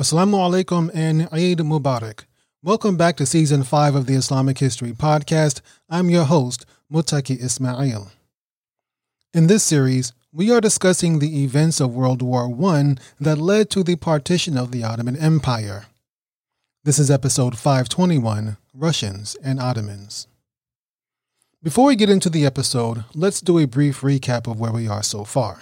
Assalamu alaikum and Eid Mubarak. Welcome back to season 5 of the Islamic History Podcast. I'm your host, Mutaki Ismail. In this series, we are discussing the events of World War I that led to the partition of the Ottoman Empire. This is episode 521 Russians and Ottomans. Before we get into the episode, let's do a brief recap of where we are so far.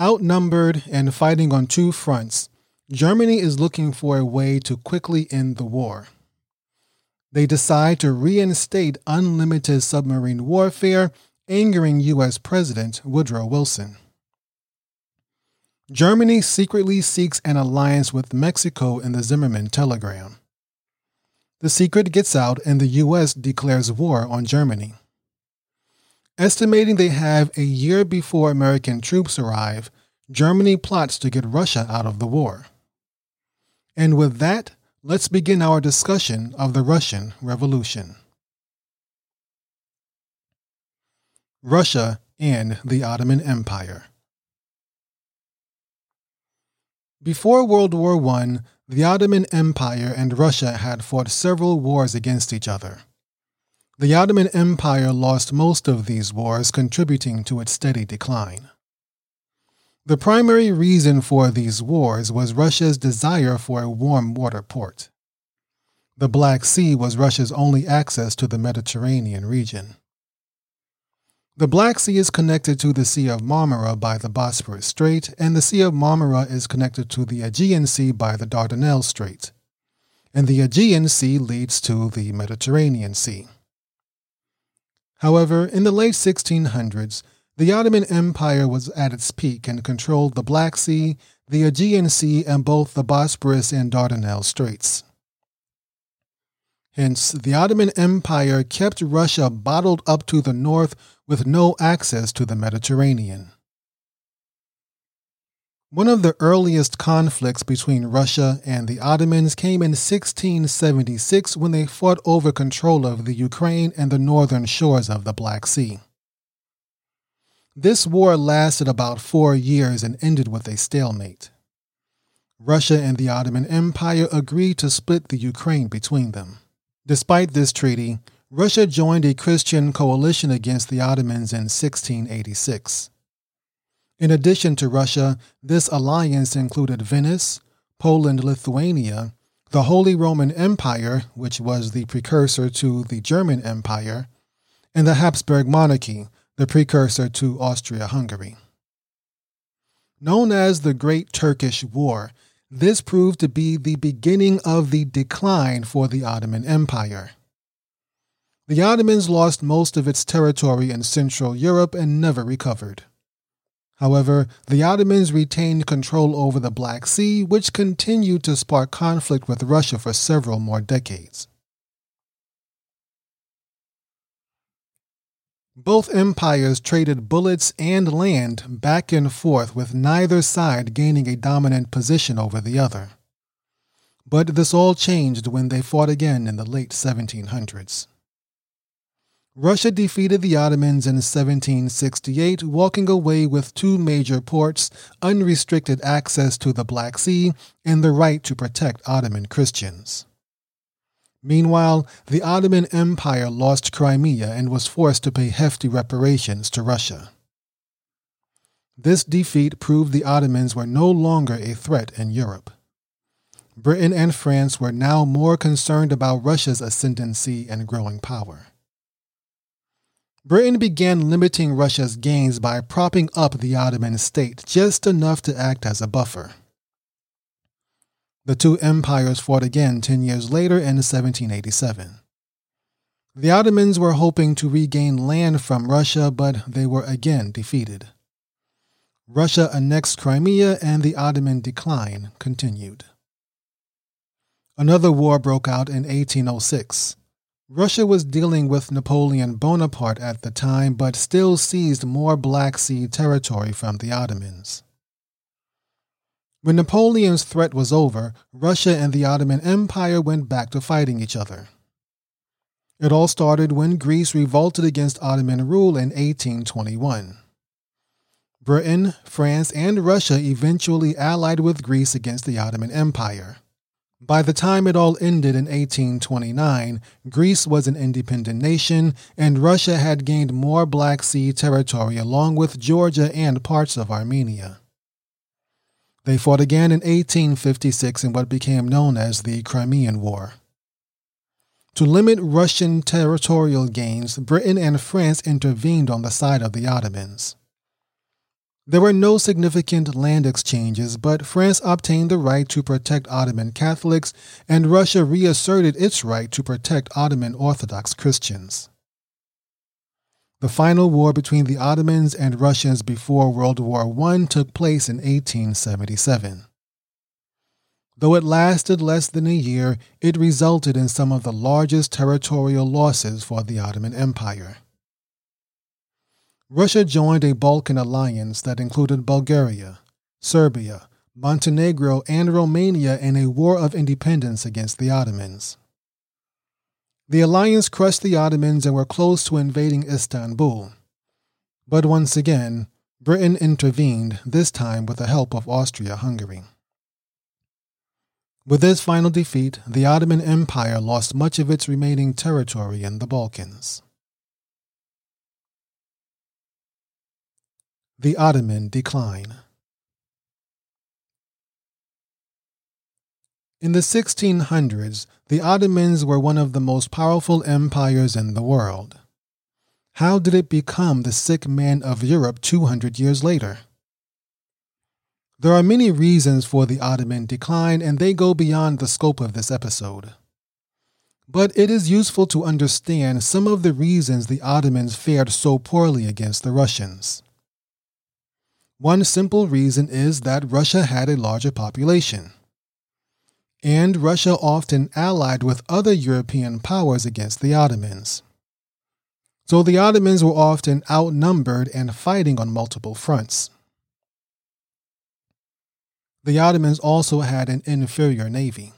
Outnumbered and fighting on two fronts, Germany is looking for a way to quickly end the war. They decide to reinstate unlimited submarine warfare, angering U.S. President Woodrow Wilson. Germany secretly seeks an alliance with Mexico in the Zimmermann telegram. The secret gets out and the U.S. declares war on Germany. Estimating they have a year before American troops arrive, Germany plots to get Russia out of the war. And with that, let's begin our discussion of the Russian Revolution. Russia and the Ottoman Empire. Before World War I, the Ottoman Empire and Russia had fought several wars against each other. The Ottoman Empire lost most of these wars, contributing to its steady decline. The primary reason for these wars was Russia's desire for a warm water port. The Black Sea was Russia's only access to the Mediterranean region. The Black Sea is connected to the Sea of Marmara by the Bosporus Strait, and the Sea of Marmara is connected to the Aegean Sea by the Dardanelles Strait. And the Aegean Sea leads to the Mediterranean Sea. However, in the late 1600s, the Ottoman Empire was at its peak and controlled the Black Sea, the Aegean Sea, and both the Bosporus and Dardanelles Straits. Hence, the Ottoman Empire kept Russia bottled up to the north with no access to the Mediterranean. One of the earliest conflicts between Russia and the Ottomans came in 1676 when they fought over control of the Ukraine and the northern shores of the Black Sea. This war lasted about four years and ended with a stalemate. Russia and the Ottoman Empire agreed to split the Ukraine between them. Despite this treaty, Russia joined a Christian coalition against the Ottomans in 1686. In addition to Russia, this alliance included Venice, Poland, Lithuania, the Holy Roman Empire, which was the precursor to the German Empire, and the Habsburg monarchy, the precursor to Austria Hungary. Known as the Great Turkish War, this proved to be the beginning of the decline for the Ottoman Empire. The Ottomans lost most of its territory in Central Europe and never recovered. However, the Ottomans retained control over the Black Sea, which continued to spark conflict with Russia for several more decades. Both empires traded bullets and land back and forth, with neither side gaining a dominant position over the other. But this all changed when they fought again in the late 1700s. Russia defeated the Ottomans in 1768, walking away with two major ports, unrestricted access to the Black Sea, and the right to protect Ottoman Christians. Meanwhile, the Ottoman Empire lost Crimea and was forced to pay hefty reparations to Russia. This defeat proved the Ottomans were no longer a threat in Europe. Britain and France were now more concerned about Russia's ascendancy and growing power. Britain began limiting Russia's gains by propping up the Ottoman state just enough to act as a buffer. The two empires fought again 10 years later in 1787. The Ottomans were hoping to regain land from Russia, but they were again defeated. Russia annexed Crimea and the Ottoman decline continued. Another war broke out in 1806. Russia was dealing with Napoleon Bonaparte at the time, but still seized more Black Sea territory from the Ottomans. When Napoleon's threat was over, Russia and the Ottoman Empire went back to fighting each other. It all started when Greece revolted against Ottoman rule in 1821. Britain, France, and Russia eventually allied with Greece against the Ottoman Empire. By the time it all ended in 1829, Greece was an independent nation, and Russia had gained more Black Sea territory along with Georgia and parts of Armenia. They fought again in 1856 in what became known as the Crimean War. To limit Russian territorial gains, Britain and France intervened on the side of the Ottomans. There were no significant land exchanges, but France obtained the right to protect Ottoman Catholics, and Russia reasserted its right to protect Ottoman Orthodox Christians. The final war between the Ottomans and Russians before World War I took place in 1877. Though it lasted less than a year, it resulted in some of the largest territorial losses for the Ottoman Empire. Russia joined a Balkan alliance that included Bulgaria, Serbia, Montenegro, and Romania in a war of independence against the Ottomans. The alliance crushed the Ottomans and were close to invading Istanbul. But once again, Britain intervened, this time with the help of Austria Hungary. With this final defeat, the Ottoman Empire lost much of its remaining territory in the Balkans. The Ottoman Decline In the 1600s, the Ottomans were one of the most powerful empires in the world. How did it become the sick man of Europe 200 years later? There are many reasons for the Ottoman decline, and they go beyond the scope of this episode. But it is useful to understand some of the reasons the Ottomans fared so poorly against the Russians. One simple reason is that Russia had a larger population. And Russia often allied with other European powers against the Ottomans. So the Ottomans were often outnumbered and fighting on multiple fronts. The Ottomans also had an inferior navy.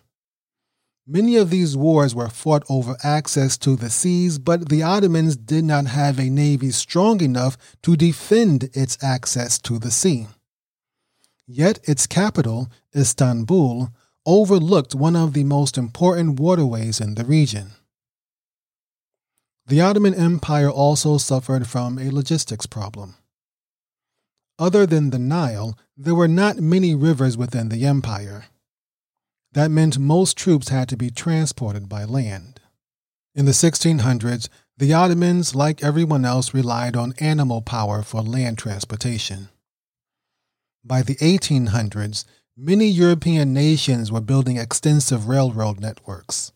Many of these wars were fought over access to the seas, but the Ottomans did not have a navy strong enough to defend its access to the sea. Yet its capital, Istanbul, overlooked one of the most important waterways in the region. The Ottoman Empire also suffered from a logistics problem. Other than the Nile, there were not many rivers within the empire. That meant most troops had to be transported by land. In the 1600s, the Ottomans, like everyone else, relied on animal power for land transportation. By the 1800s, many European nations were building extensive railroad networks.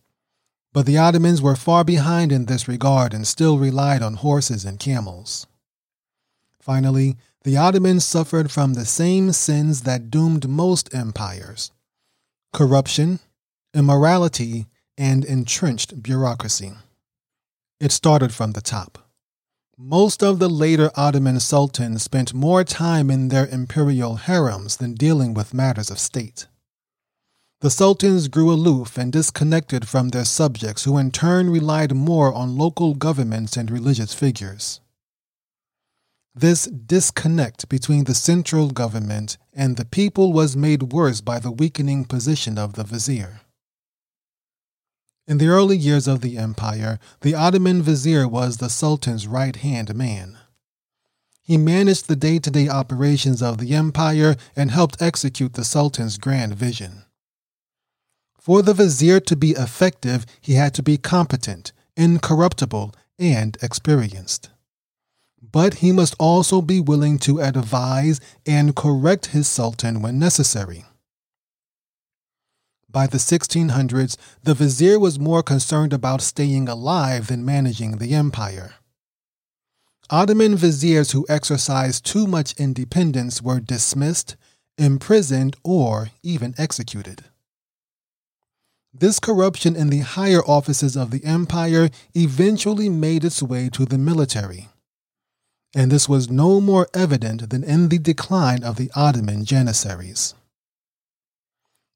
But the Ottomans were far behind in this regard and still relied on horses and camels. Finally, the Ottomans suffered from the same sins that doomed most empires corruption, immorality, and entrenched bureaucracy. It started from the top. Most of the later Ottoman sultans spent more time in their imperial harems than dealing with matters of state. The sultans grew aloof and disconnected from their subjects, who in turn relied more on local governments and religious figures. This disconnect between the central government and the people was made worse by the weakening position of the vizier. In the early years of the empire, the Ottoman vizier was the sultan's right hand man. He managed the day to day operations of the empire and helped execute the sultan's grand vision. For the vizier to be effective, he had to be competent, incorruptible, and experienced but he must also be willing to advise and correct his sultan when necessary. By the 1600s, the vizier was more concerned about staying alive than managing the empire. Ottoman viziers who exercised too much independence were dismissed, imprisoned, or even executed. This corruption in the higher offices of the empire eventually made its way to the military and this was no more evident than in the decline of the Ottoman Janissaries.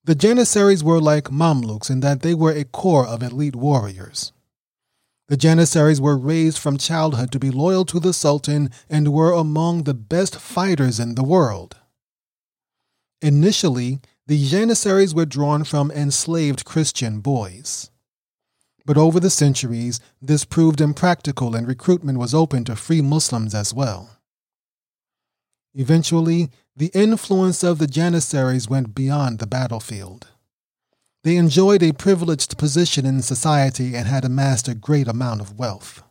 The Janissaries were like Mamluks in that they were a corps of elite warriors. The Janissaries were raised from childhood to be loyal to the Sultan and were among the best fighters in the world. Initially, the Janissaries were drawn from enslaved Christian boys. But over the centuries, this proved impractical and recruitment was open to free Muslims as well. Eventually, the influence of the Janissaries went beyond the battlefield. They enjoyed a privileged position in society and had amassed a great amount of wealth.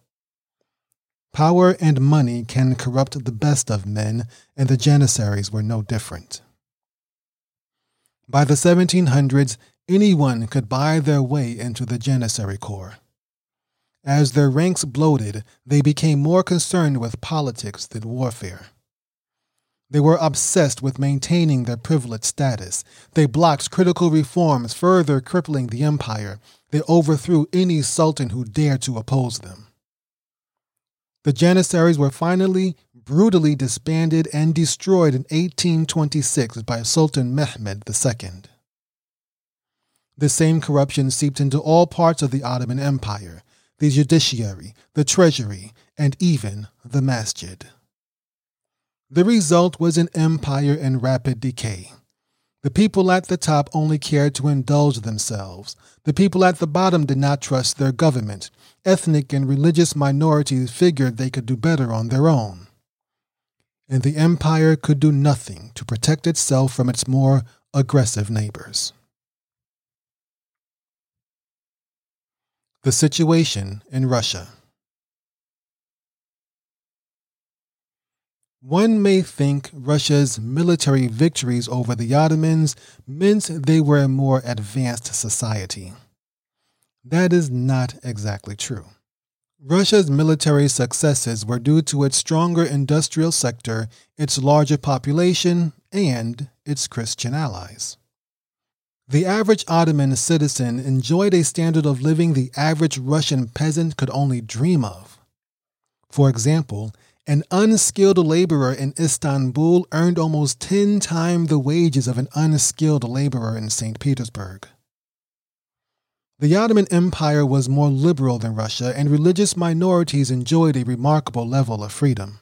Power and money can corrupt the best of men, and the Janissaries were no different. By the 1700s, anyone could buy their way into the Janissary Corps. As their ranks bloated, they became more concerned with politics than warfare. They were obsessed with maintaining their privileged status. They blocked critical reforms, further crippling the empire. They overthrew any sultan who dared to oppose them. The Janissaries were finally brutally disbanded and destroyed in 1826 by Sultan Mehmed II. The same corruption seeped into all parts of the Ottoman Empire the judiciary, the treasury, and even the masjid. The result was an empire in rapid decay. The people at the top only cared to indulge themselves. The people at the bottom did not trust their government. Ethnic and religious minorities figured they could do better on their own. And the empire could do nothing to protect itself from its more aggressive neighbors. The situation in Russia. One may think Russia's military victories over the Ottomans meant they were a more advanced society. That is not exactly true. Russia's military successes were due to its stronger industrial sector, its larger population, and its Christian allies. The average Ottoman citizen enjoyed a standard of living the average Russian peasant could only dream of. For example, an unskilled laborer in Istanbul earned almost 10 times the wages of an unskilled laborer in St. Petersburg. The Ottoman Empire was more liberal than Russia, and religious minorities enjoyed a remarkable level of freedom.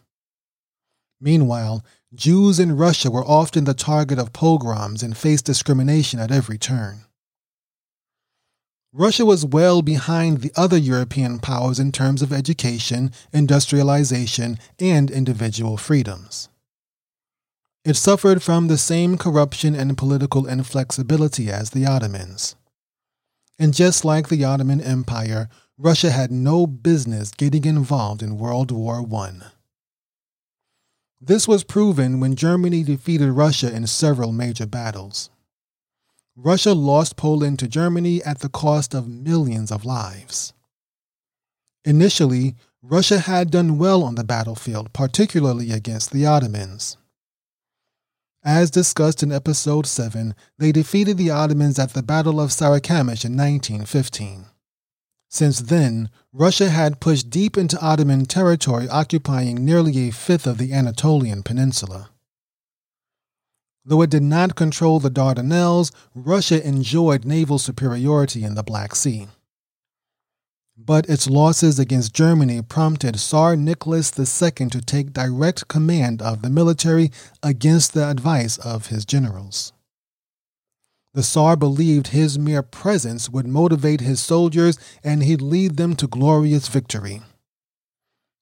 Meanwhile, Jews in Russia were often the target of pogroms and faced discrimination at every turn. Russia was well behind the other European powers in terms of education, industrialization, and individual freedoms. It suffered from the same corruption and political inflexibility as the Ottomans. And just like the Ottoman Empire, Russia had no business getting involved in World War I. This was proven when Germany defeated Russia in several major battles. Russia lost Poland to Germany at the cost of millions of lives. Initially, Russia had done well on the battlefield, particularly against the Ottomans. As discussed in Episode 7, they defeated the Ottomans at the Battle of Sarikamish in 1915. Since then, Russia had pushed deep into Ottoman territory, occupying nearly a fifth of the Anatolian Peninsula. Though it did not control the Dardanelles, Russia enjoyed naval superiority in the Black Sea. But its losses against Germany prompted Tsar Nicholas II to take direct command of the military against the advice of his generals. The Tsar believed his mere presence would motivate his soldiers and he'd lead them to glorious victory.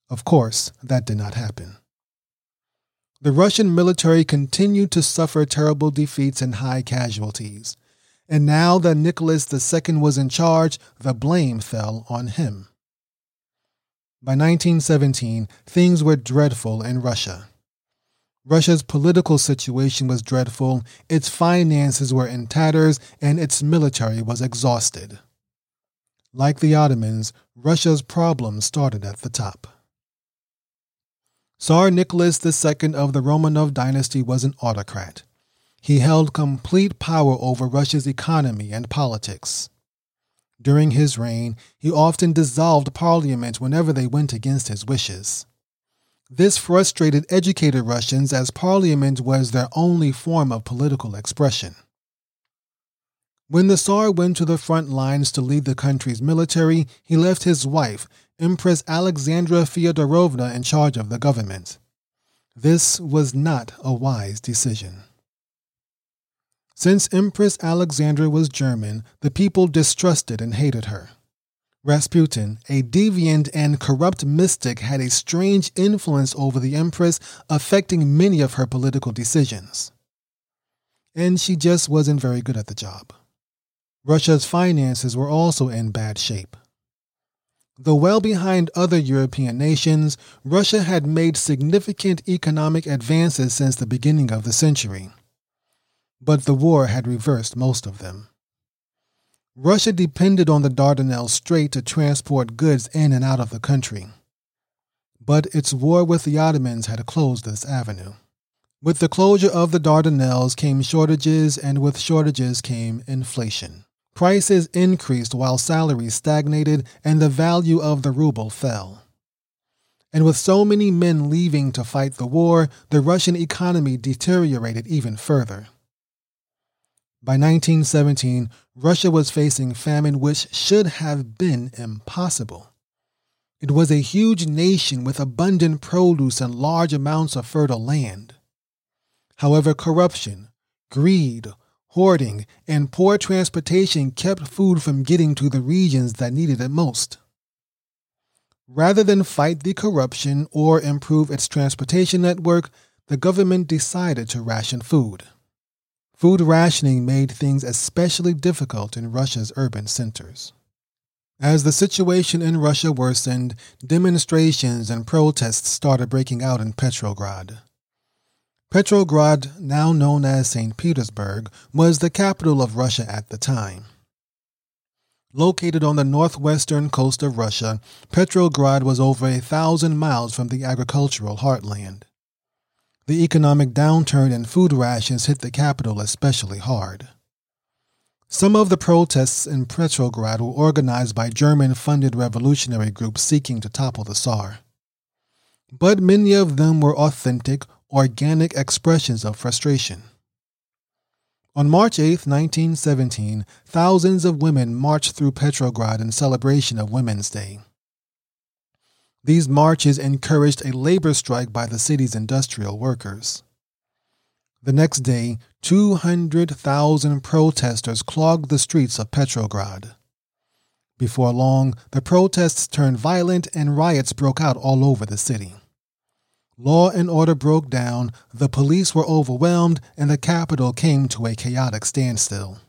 Of course, that did not happen. The Russian military continued to suffer terrible defeats and high casualties. And now that Nicholas II was in charge, the blame fell on him. By 1917, things were dreadful in Russia. Russia's political situation was dreadful, its finances were in tatters, and its military was exhausted. Like the Ottomans, Russia's problems started at the top. Tsar Nicholas II of the Romanov dynasty was an autocrat. He held complete power over Russia's economy and politics. During his reign, he often dissolved parliament whenever they went against his wishes. This frustrated educated Russians as parliament was their only form of political expression. When the Tsar went to the front lines to lead the country's military, he left his wife, Empress Alexandra Feodorovna in charge of the government. This was not a wise decision. Since Empress Alexandra was German, the people distrusted and hated her. Rasputin, a deviant and corrupt mystic, had a strange influence over the Empress, affecting many of her political decisions. And she just wasn't very good at the job. Russia's finances were also in bad shape. Though well behind other European nations, Russia had made significant economic advances since the beginning of the century. But the war had reversed most of them. Russia depended on the Dardanelles Strait to transport goods in and out of the country. But its war with the Ottomans had closed this avenue. With the closure of the Dardanelles came shortages, and with shortages came inflation. Prices increased while salaries stagnated and the value of the ruble fell. And with so many men leaving to fight the war, the Russian economy deteriorated even further. By 1917, Russia was facing famine which should have been impossible. It was a huge nation with abundant produce and large amounts of fertile land. However, corruption, greed, hoarding, and poor transportation kept food from getting to the regions that needed it most. Rather than fight the corruption or improve its transportation network, the government decided to ration food. Food rationing made things especially difficult in Russia's urban centers. As the situation in Russia worsened, demonstrations and protests started breaking out in Petrograd. Petrograd, now known as St. Petersburg, was the capital of Russia at the time. Located on the northwestern coast of Russia, Petrograd was over a thousand miles from the agricultural heartland. The economic downturn and food rations hit the capital especially hard. Some of the protests in Petrograd were organized by German funded revolutionary groups seeking to topple the Tsar. But many of them were authentic, organic expressions of frustration. On March 8, 1917, thousands of women marched through Petrograd in celebration of Women's Day. These marches encouraged a labor strike by the city's industrial workers. The next day, 200,000 protesters clogged the streets of Petrograd. Before long, the protests turned violent and riots broke out all over the city. Law and order broke down, the police were overwhelmed, and the capital came to a chaotic standstill.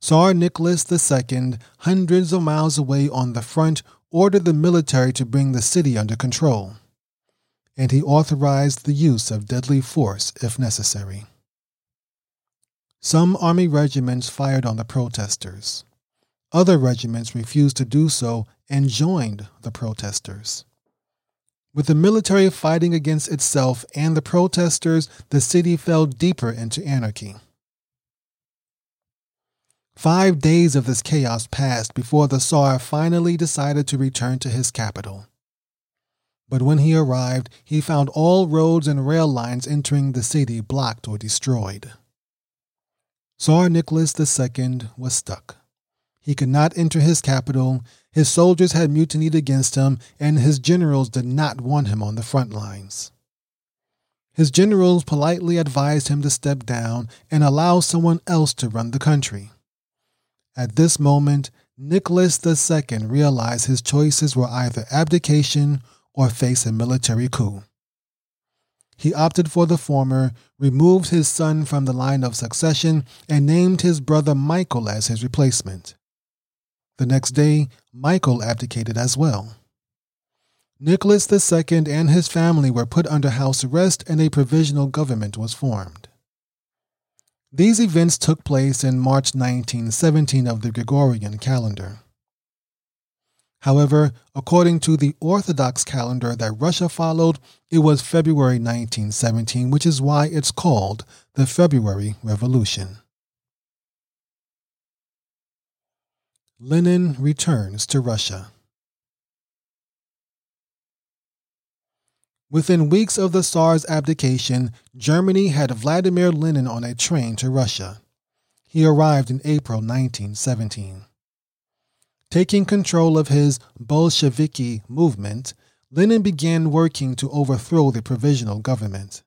Tsar Nicholas II, hundreds of miles away on the front, ordered the military to bring the city under control, and he authorized the use of deadly force if necessary. Some army regiments fired on the protesters. Other regiments refused to do so and joined the protesters. With the military fighting against itself and the protesters, the city fell deeper into anarchy. Five days of this chaos passed before the Tsar finally decided to return to his capital. But when he arrived, he found all roads and rail lines entering the city blocked or destroyed. Tsar Nicholas II was stuck. He could not enter his capital, his soldiers had mutinied against him, and his generals did not want him on the front lines. His generals politely advised him to step down and allow someone else to run the country. At this moment, Nicholas II realized his choices were either abdication or face a military coup. He opted for the former, removed his son from the line of succession, and named his brother Michael as his replacement. The next day, Michael abdicated as well. Nicholas II and his family were put under house arrest and a provisional government was formed. These events took place in March 1917 of the Gregorian calendar. However, according to the Orthodox calendar that Russia followed, it was February 1917, which is why it's called the February Revolution. Lenin returns to Russia. Within weeks of the Tsar's abdication, Germany had Vladimir Lenin on a train to Russia. He arrived in April 1917. Taking control of his Bolsheviki movement, Lenin began working to overthrow the provisional government.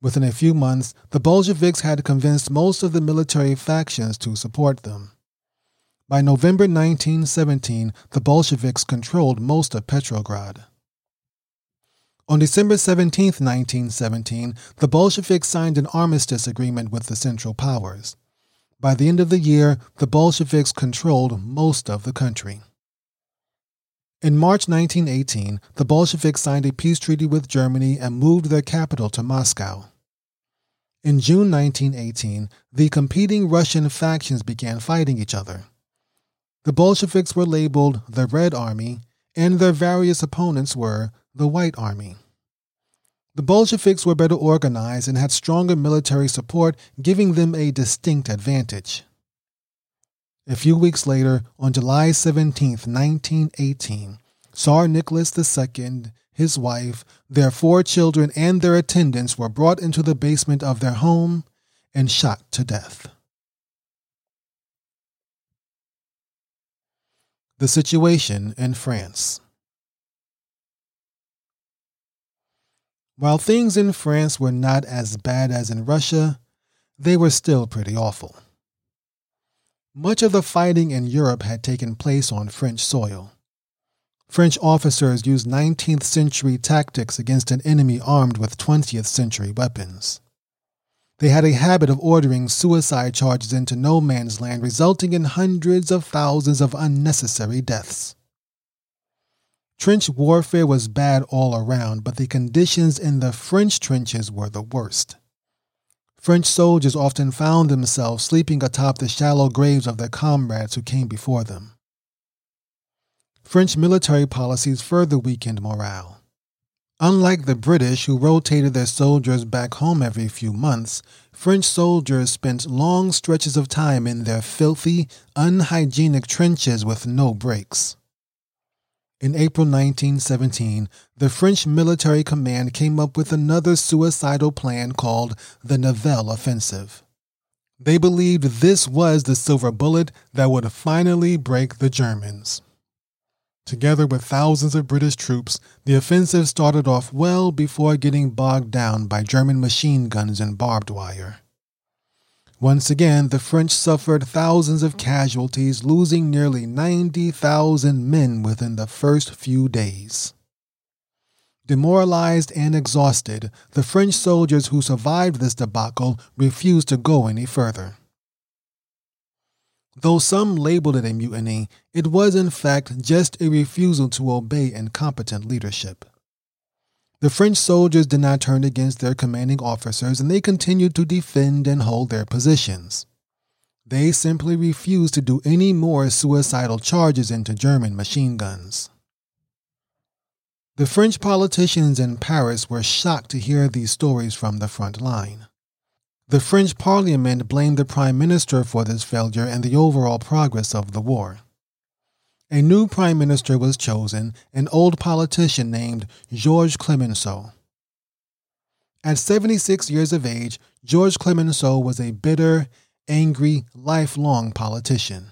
Within a few months, the Bolsheviks had convinced most of the military factions to support them. By November 1917, the Bolsheviks controlled most of Petrograd. On December 17, 1917, the Bolsheviks signed an armistice agreement with the Central Powers. By the end of the year, the Bolsheviks controlled most of the country. In March 1918, the Bolsheviks signed a peace treaty with Germany and moved their capital to Moscow. In June 1918, the competing Russian factions began fighting each other. The Bolsheviks were labeled the Red Army, and their various opponents were the White Army. The Bolsheviks were better organized and had stronger military support, giving them a distinct advantage. A few weeks later, on July 17, 1918, Tsar Nicholas II, his wife, their four children, and their attendants were brought into the basement of their home and shot to death. The situation in France. While things in France were not as bad as in Russia, they were still pretty awful. Much of the fighting in Europe had taken place on French soil. French officers used 19th century tactics against an enemy armed with 20th century weapons. They had a habit of ordering suicide charges into no man's land, resulting in hundreds of thousands of unnecessary deaths. Trench warfare was bad all around, but the conditions in the French trenches were the worst. French soldiers often found themselves sleeping atop the shallow graves of their comrades who came before them. French military policies further weakened morale. Unlike the British, who rotated their soldiers back home every few months, French soldiers spent long stretches of time in their filthy, unhygienic trenches with no breaks. In April 1917, the French military command came up with another suicidal plan called the Nivelle Offensive. They believed this was the silver bullet that would finally break the Germans. Together with thousands of British troops, the offensive started off well before getting bogged down by German machine guns and barbed wire. Once again, the French suffered thousands of casualties, losing nearly 90,000 men within the first few days. Demoralized and exhausted, the French soldiers who survived this debacle refused to go any further. Though some labeled it a mutiny, it was in fact just a refusal to obey incompetent leadership. The French soldiers did not turn against their commanding officers and they continued to defend and hold their positions. They simply refused to do any more suicidal charges into German machine guns. The French politicians in Paris were shocked to hear these stories from the front line. The French parliament blamed the prime minister for this failure and the overall progress of the war. A new prime minister was chosen, an old politician named Georges Clemenceau. At 76 years of age, Georges Clemenceau was a bitter, angry, lifelong politician.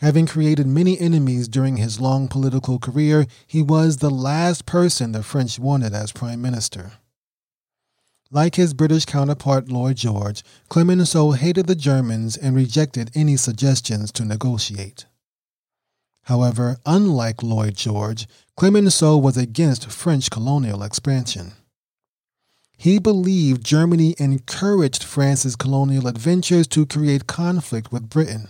Having created many enemies during his long political career, he was the last person the French wanted as prime minister. Like his British counterpart Lloyd George, Clemenceau hated the Germans and rejected any suggestions to negotiate. However, unlike Lloyd George, Clemenceau was against French colonial expansion. He believed Germany encouraged France's colonial adventures to create conflict with Britain.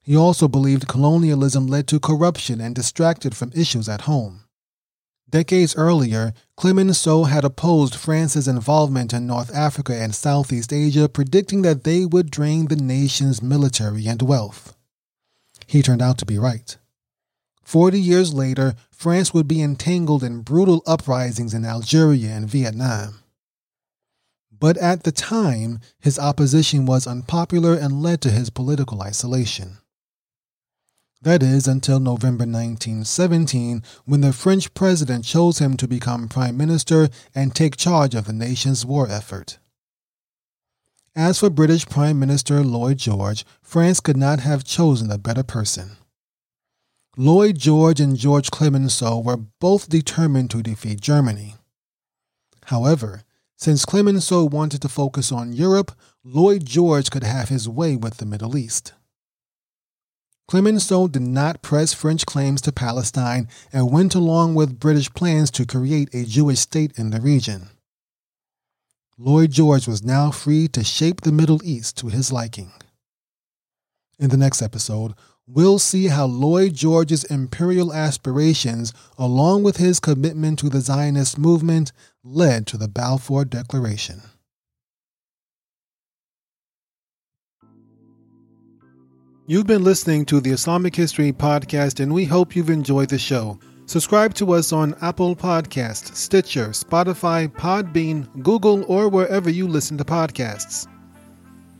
He also believed colonialism led to corruption and distracted from issues at home. Decades earlier, Clemenceau had opposed France's involvement in North Africa and Southeast Asia, predicting that they would drain the nation's military and wealth. He turned out to be right. Forty years later, France would be entangled in brutal uprisings in Algeria and Vietnam. But at the time, his opposition was unpopular and led to his political isolation. That is, until November 1917, when the French president chose him to become prime minister and take charge of the nation's war effort. As for British Prime Minister Lloyd George, France could not have chosen a better person. Lloyd George and Georges Clemenceau were both determined to defeat Germany. However, since Clemenceau wanted to focus on Europe, Lloyd George could have his way with the Middle East. Clemenceau did not press French claims to Palestine and went along with British plans to create a Jewish state in the region. Lloyd George was now free to shape the Middle East to his liking. In the next episode, we'll see how Lloyd George's imperial aspirations, along with his commitment to the Zionist movement, led to the Balfour Declaration. You've been listening to the Islamic History Podcast, and we hope you've enjoyed the show. Subscribe to us on Apple Podcast, Stitcher, Spotify, Podbean, Google, or wherever you listen to podcasts.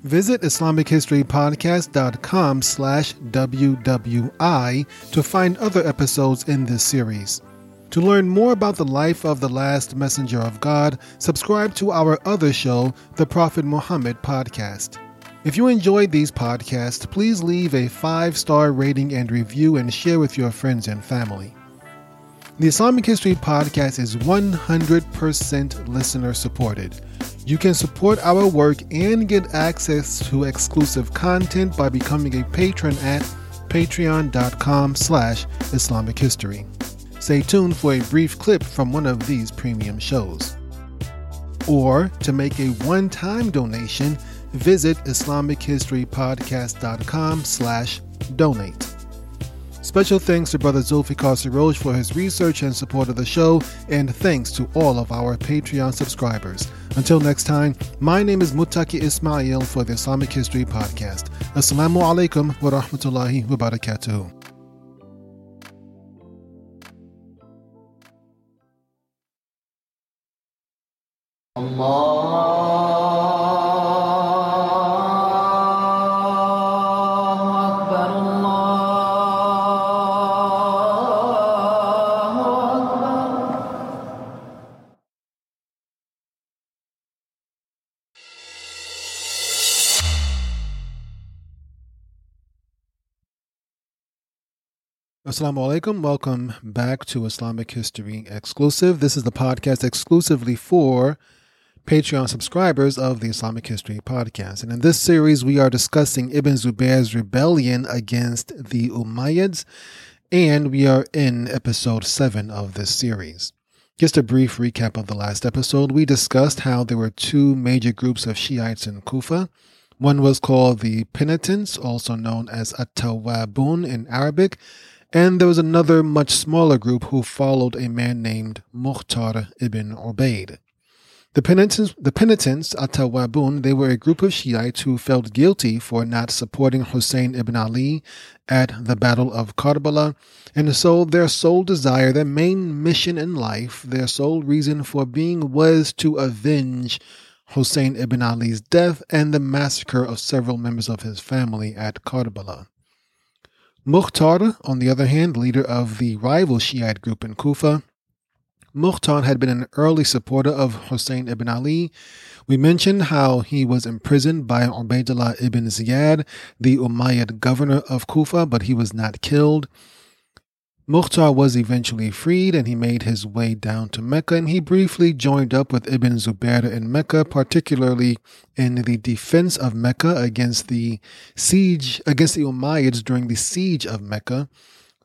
Visit IslamicHistoryPodcast.com slash WWI to find other episodes in this series. To learn more about the life of the last messenger of God, subscribe to our other show, the Prophet Muhammad Podcast. If you enjoyed these podcasts, please leave a five star rating and review and share with your friends and family. The Islamic History Podcast is 100% listener supported. You can support our work and get access to exclusive content by becoming a patron at patreon.com slash Islamic History. Stay tuned for a brief clip from one of these premium shows. Or to make a one-time donation, visit IslamicHistoryPodcast.com slash donate. Special thanks to Brother Zulfikar Siroj for his research and support of the show, and thanks to all of our Patreon subscribers. Until next time, my name is Mutaki Ismail for the Islamic History Podcast. Assalamu alaikum wa rahmatullahi wa barakatuh. Assalamu alaikum. Welcome back to Islamic History Exclusive. This is the podcast exclusively for Patreon subscribers of the Islamic History Podcast. And in this series, we are discussing Ibn Zubayr's rebellion against the Umayyads, and we are in episode 7 of this series. Just a brief recap of the last episode, we discussed how there were two major groups of Shiites in Kufa. One was called the Penitents, also known as At-Tawwabun in Arabic, and there was another much smaller group who followed a man named Mukhtar ibn Ubaid. The penitents, the penitents, Atawabun, they were a group of Shiites who felt guilty for not supporting Hussein ibn Ali at the Battle of Karbala, and so their sole desire, their main mission in life, their sole reason for being was to avenge Hussein ibn Ali's death and the massacre of several members of his family at Karbala. Mukhtar, on the other hand, leader of the rival Shiite group in Kufa, Mukhtar had been an early supporter of Hussein ibn Ali. We mentioned how he was imprisoned by Ubaidullah ibn Ziyad, the Umayyad governor of Kufa, but he was not killed. Mukhtar was eventually freed and he made his way down to Mecca and he briefly joined up with Ibn Zubair in Mecca, particularly in the defense of Mecca against the siege, against the Umayyads during the siege of Mecca.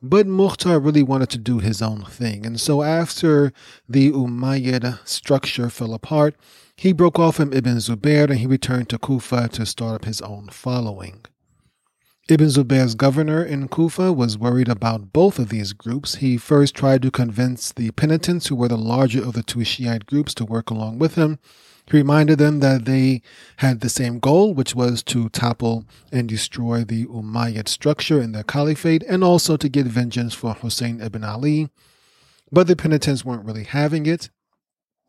But Mukhtar really wanted to do his own thing. And so after the Umayyad structure fell apart, he broke off from Ibn Zubair and he returned to Kufa to start up his own following. Ibn Zubayr's governor in Kufa was worried about both of these groups. He first tried to convince the penitents, who were the larger of the two Shiite groups, to work along with him. He reminded them that they had the same goal, which was to topple and destroy the Umayyad structure in their caliphate and also to get vengeance for Hussein ibn Ali. But the penitents weren't really having it.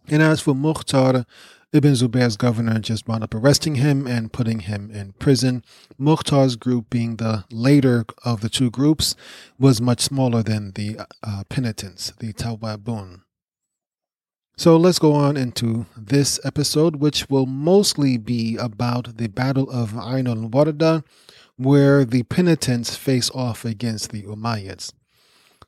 And as for Mukhtar, Ibn Zubair's governor just wound up arresting him and putting him in prison. Mukhtar's group, being the later of the two groups, was much smaller than the uh, penitents, the Tawabun. So let's go on into this episode, which will mostly be about the Battle of Ain al Warda, where the penitents face off against the Umayyads.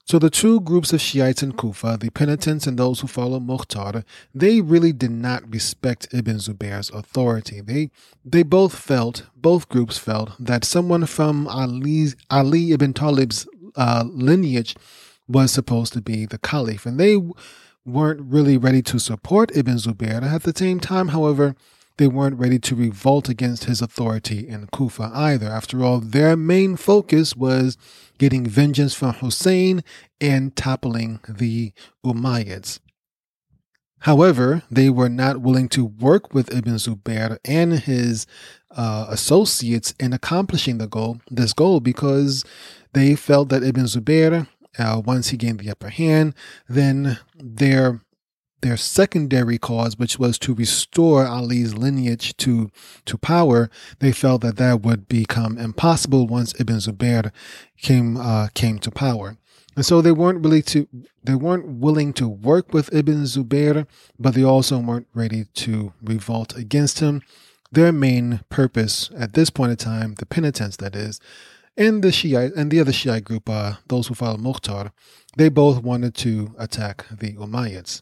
So the two groups of Shiites in Kufa, the penitents and those who follow Mukhtar, they really did not respect Ibn Zubair's authority. They they both felt, both groups felt, that someone from Ali, Ali ibn Talib's uh, lineage was supposed to be the caliph, and they weren't really ready to support Ibn Zubair. At the same time, however, they weren't ready to revolt against his authority in Kufa either. After all, their main focus was getting vengeance from Hussein and toppling the Umayyads. However, they were not willing to work with Ibn Zubair and his uh, associates in accomplishing the goal, this goal, because they felt that Ibn Zubair, uh, once he gained the upper hand, then their their secondary cause, which was to restore Ali's lineage to to power, they felt that that would become impossible once Ibn Zubair came uh, came to power. And so they weren't really to they weren't willing to work with Ibn Zubair, but they also weren't ready to revolt against him. Their main purpose at this point in time, the penitents that is, and the Shiite and the other Shiite group, uh, those who follow Mukhtar, they both wanted to attack the Umayyads.